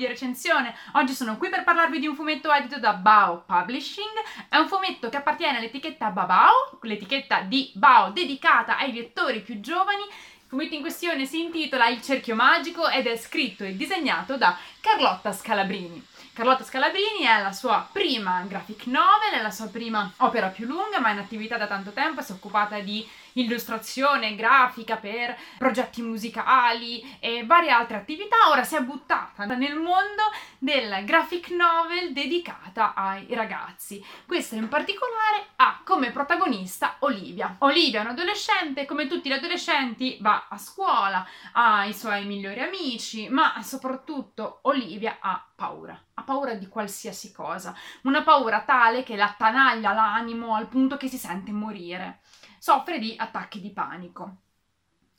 video recensione. Oggi sono qui per parlarvi di un fumetto edito da Bao Publishing. È un fumetto che appartiene all'etichetta Babao, l'etichetta di Bao dedicata ai lettori più giovani. Il fumetto in questione si intitola Il cerchio magico ed è scritto e disegnato da Carlotta Scalabrini. Carlotta Scalabrini è la sua prima graphic novel, è la sua prima opera più lunga, ma è in attività da tanto tempo, si è occupata di illustrazione grafica per progetti musicali e varie altre attività, ora si è buttata nel mondo del graphic novel dedicata ai ragazzi. Questa in particolare ha come protagonista Olivia. Olivia è un adolescente, come tutti gli adolescenti va a scuola, ha i suoi migliori amici, ma soprattutto Olivia ha paura, ha paura di qualsiasi cosa, una paura tale che la attanaglia l'animo al punto che si sente morire soffre di attacchi di panico.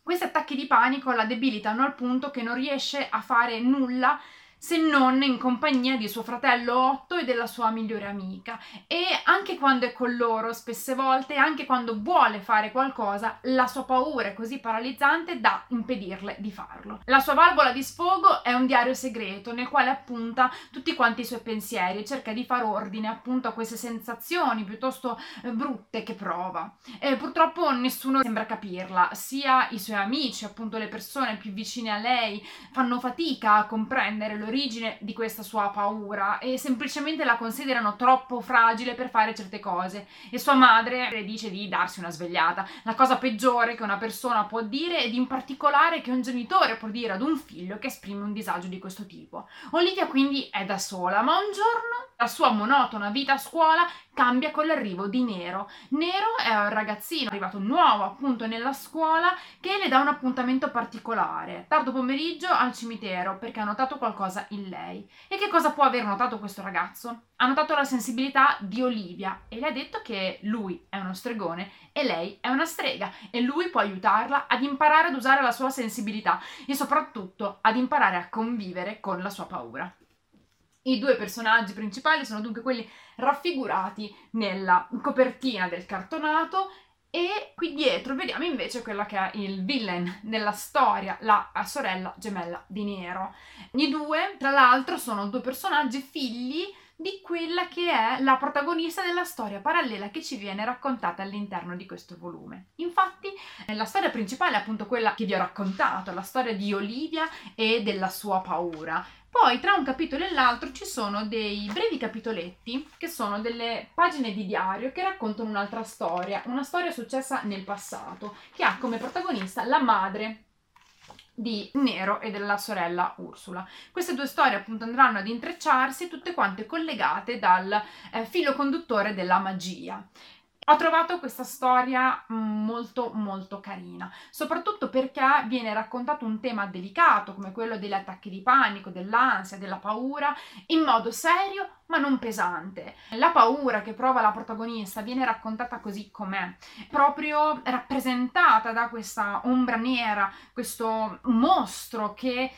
Questi attacchi di panico la debilitano al punto che non riesce a fare nulla se non in compagnia di suo fratello Otto e della sua migliore amica. E anche quando è con loro, spesse volte, anche quando vuole fare qualcosa, la sua paura è così paralizzante da impedirle di farlo. La sua valvola di sfogo è un diario segreto nel quale appunta tutti quanti i suoi pensieri e cerca di far ordine appunto a queste sensazioni piuttosto eh, brutte che prova. E purtroppo nessuno sembra capirla, sia i suoi amici, appunto le persone più vicine a lei, fanno fatica a comprendere l'origine l'origine di questa sua paura e semplicemente la considerano troppo fragile per fare certe cose e sua madre le dice di darsi una svegliata. La cosa peggiore che una persona può dire ed in particolare che un genitore può dire ad un figlio che esprime un disagio di questo tipo. Olivia quindi è da sola, ma un giorno la sua monotona vita a scuola cambia con l'arrivo di Nero. Nero è un ragazzino arrivato nuovo appunto nella scuola che le dà un appuntamento particolare, tardo pomeriggio al cimitero perché ha notato qualcosa in lei. E che cosa può aver notato questo ragazzo? Ha notato la sensibilità di Olivia e le ha detto che lui è uno stregone e lei è una strega e lui può aiutarla ad imparare ad usare la sua sensibilità e soprattutto ad imparare a convivere con la sua paura. I due personaggi principali sono dunque quelli raffigurati nella copertina del cartonato e qui dietro vediamo invece quella che è il villain della storia, la sorella gemella di Nero. I due, tra l'altro, sono due personaggi figli di quella che è la protagonista della storia parallela che ci viene raccontata all'interno di questo volume. Infatti, la storia principale è appunto quella che vi ho raccontato, la storia di Olivia e della sua paura. Poi tra un capitolo e l'altro ci sono dei brevi capitoletti che sono delle pagine di diario che raccontano un'altra storia, una storia successa nel passato, che ha come protagonista la madre di Nero e della sorella Ursula. Queste due storie appunto andranno ad intrecciarsi tutte quante collegate dal eh, filo conduttore della magia. Ho trovato questa storia molto molto carina, soprattutto perché viene raccontato un tema delicato come quello degli attacchi di panico, dell'ansia, della paura, in modo serio ma non pesante. La paura che prova la protagonista viene raccontata così com'è, proprio rappresentata da questa ombra nera, questo mostro che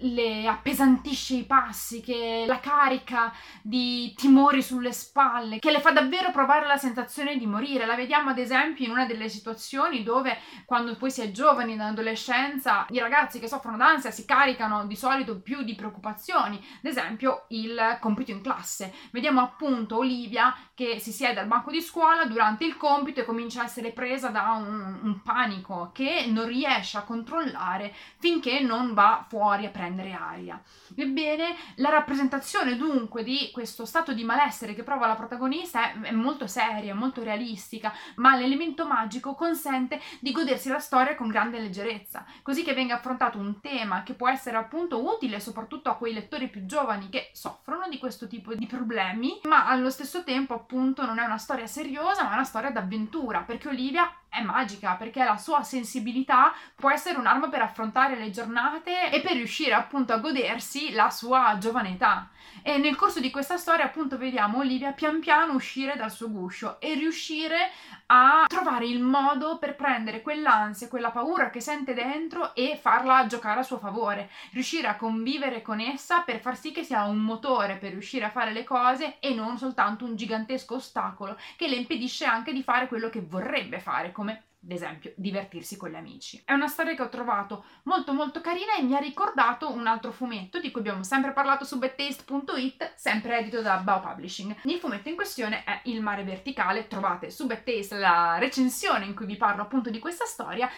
le appesantisce i passi, che la carica di timori sulle spalle, che le fa davvero provare la sensazione di morire. La vediamo ad esempio in una delle situazioni dove quando poi si è giovani in adolescenza, i ragazzi che soffrono d'ansia si caricano di solito più di preoccupazioni, ad esempio il compito in classe. Vediamo appunto Olivia che si siede al banco di scuola durante il compito e comincia a essere presa da un, un panico che non riesce a controllare finché non va fuori a prendere prendere aria. Ebbene, la rappresentazione dunque di questo stato di malessere che prova la protagonista è, è molto seria, molto realistica, ma l'elemento magico consente di godersi la storia con grande leggerezza, così che venga affrontato un tema che può essere appunto utile soprattutto a quei lettori più giovani che soffrono di questo tipo di problemi, ma allo stesso tempo appunto non è una storia seriosa, ma è una storia d'avventura, perché Olivia è magica perché la sua sensibilità può essere un'arma per affrontare le giornate e per riuscire appunto a godersi la sua giovane età. E nel corso di questa storia appunto vediamo Olivia pian piano uscire dal suo guscio e riuscire a trovare il modo per prendere quell'ansia, quella paura che sente dentro e farla giocare a suo favore, riuscire a convivere con essa per far sì che sia un motore per riuscire a fare le cose e non soltanto un gigantesco ostacolo che le impedisce anche di fare quello che vorrebbe fare, come ad esempio, divertirsi con gli amici. È una storia che ho trovato molto molto carina e mi ha ricordato un altro fumetto di cui abbiamo sempre parlato su bedtaste.it, sempre edito da Bao Publishing. Il fumetto in questione è Il mare verticale, trovate su Bedtaste la recensione in cui vi parlo appunto di questa storia,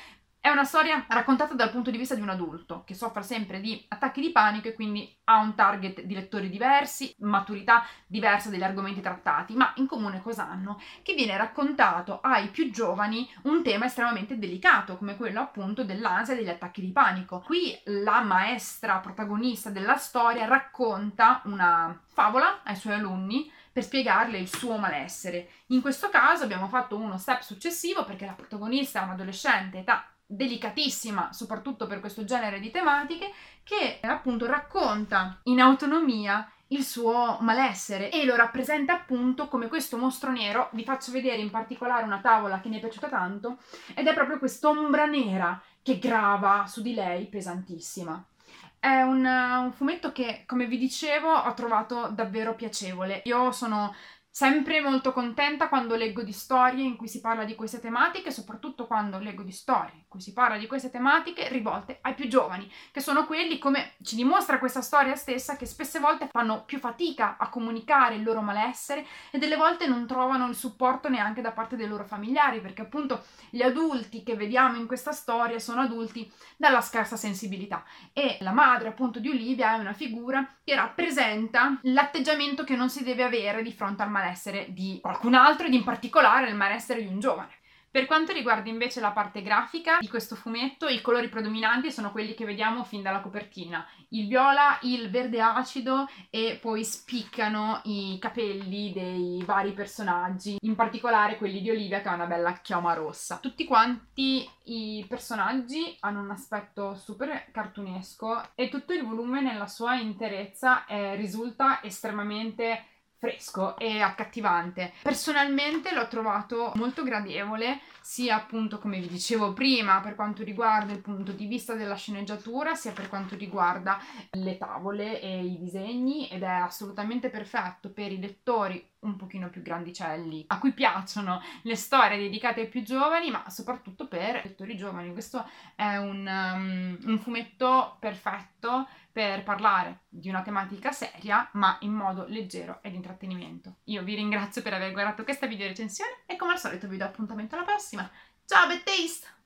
è una storia raccontata dal punto di vista di un adulto che soffre sempre di attacchi di panico e quindi ha un target di lettori diversi, maturità diversa degli argomenti trattati, ma in comune cosa hanno? Che viene raccontato ai più giovani un tema estremamente delicato, come quello appunto dell'ansia e degli attacchi di panico. Qui la maestra protagonista della storia racconta una favola ai suoi alunni per spiegarle il suo malessere. In questo caso abbiamo fatto uno step successivo perché la protagonista è un adolescente età delicatissima, soprattutto per questo genere di tematiche, che appunto racconta in autonomia il suo malessere e lo rappresenta appunto come questo mostro nero. Vi faccio vedere in particolare una tavola che mi è piaciuta tanto ed è proprio quest'ombra nera che grava su di lei pesantissima. È un, un fumetto che, come vi dicevo, ho trovato davvero piacevole. Io sono sempre molto contenta quando leggo di storie in cui si parla di queste tematiche, soprattutto quando leggo di storie in cui si parla di queste tematiche rivolte ai più giovani, che sono quelli, come ci dimostra questa storia stessa, che spesse volte fanno più fatica a comunicare il loro malessere e delle volte non trovano il supporto neanche da parte dei loro familiari, perché appunto gli adulti che vediamo in questa storia sono adulti dalla scarsa sensibilità. E la madre appunto di Olivia è una figura che rappresenta l'atteggiamento che non si deve avere di fronte al malessere malessere di qualcun altro ed in particolare il malessere di un giovane. Per quanto riguarda invece la parte grafica di questo fumetto, i colori predominanti sono quelli che vediamo fin dalla copertina, il viola, il verde acido e poi spiccano i capelli dei vari personaggi, in particolare quelli di Olivia che ha una bella chioma rossa. Tutti quanti i personaggi hanno un aspetto super cartunesco e tutto il volume nella sua interezza eh, risulta estremamente fresco e accattivante. Personalmente l'ho trovato molto gradevole, sia appunto come vi dicevo prima per quanto riguarda il punto di vista della sceneggiatura, sia per quanto riguarda le tavole e i disegni ed è assolutamente perfetto per i lettori un pochino più grandicelli, a cui piacciono le storie dedicate ai più giovani, ma soprattutto per lettori giovani. Questo è un, um, un fumetto perfetto per parlare di una tematica seria, ma in modo leggero ed intrattenimento. Io vi ringrazio per aver guardato questa video recensione e come al solito vi do appuntamento alla prossima. Ciao, Bad!